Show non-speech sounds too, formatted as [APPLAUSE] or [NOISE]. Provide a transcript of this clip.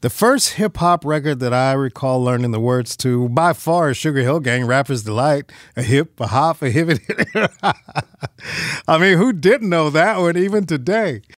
The first hip hop record that I recall learning the words to by far is Sugar Hill Gang, Rapper's Delight, a hip, a hop, a hip. [LAUGHS] I mean, who didn't know that one even today?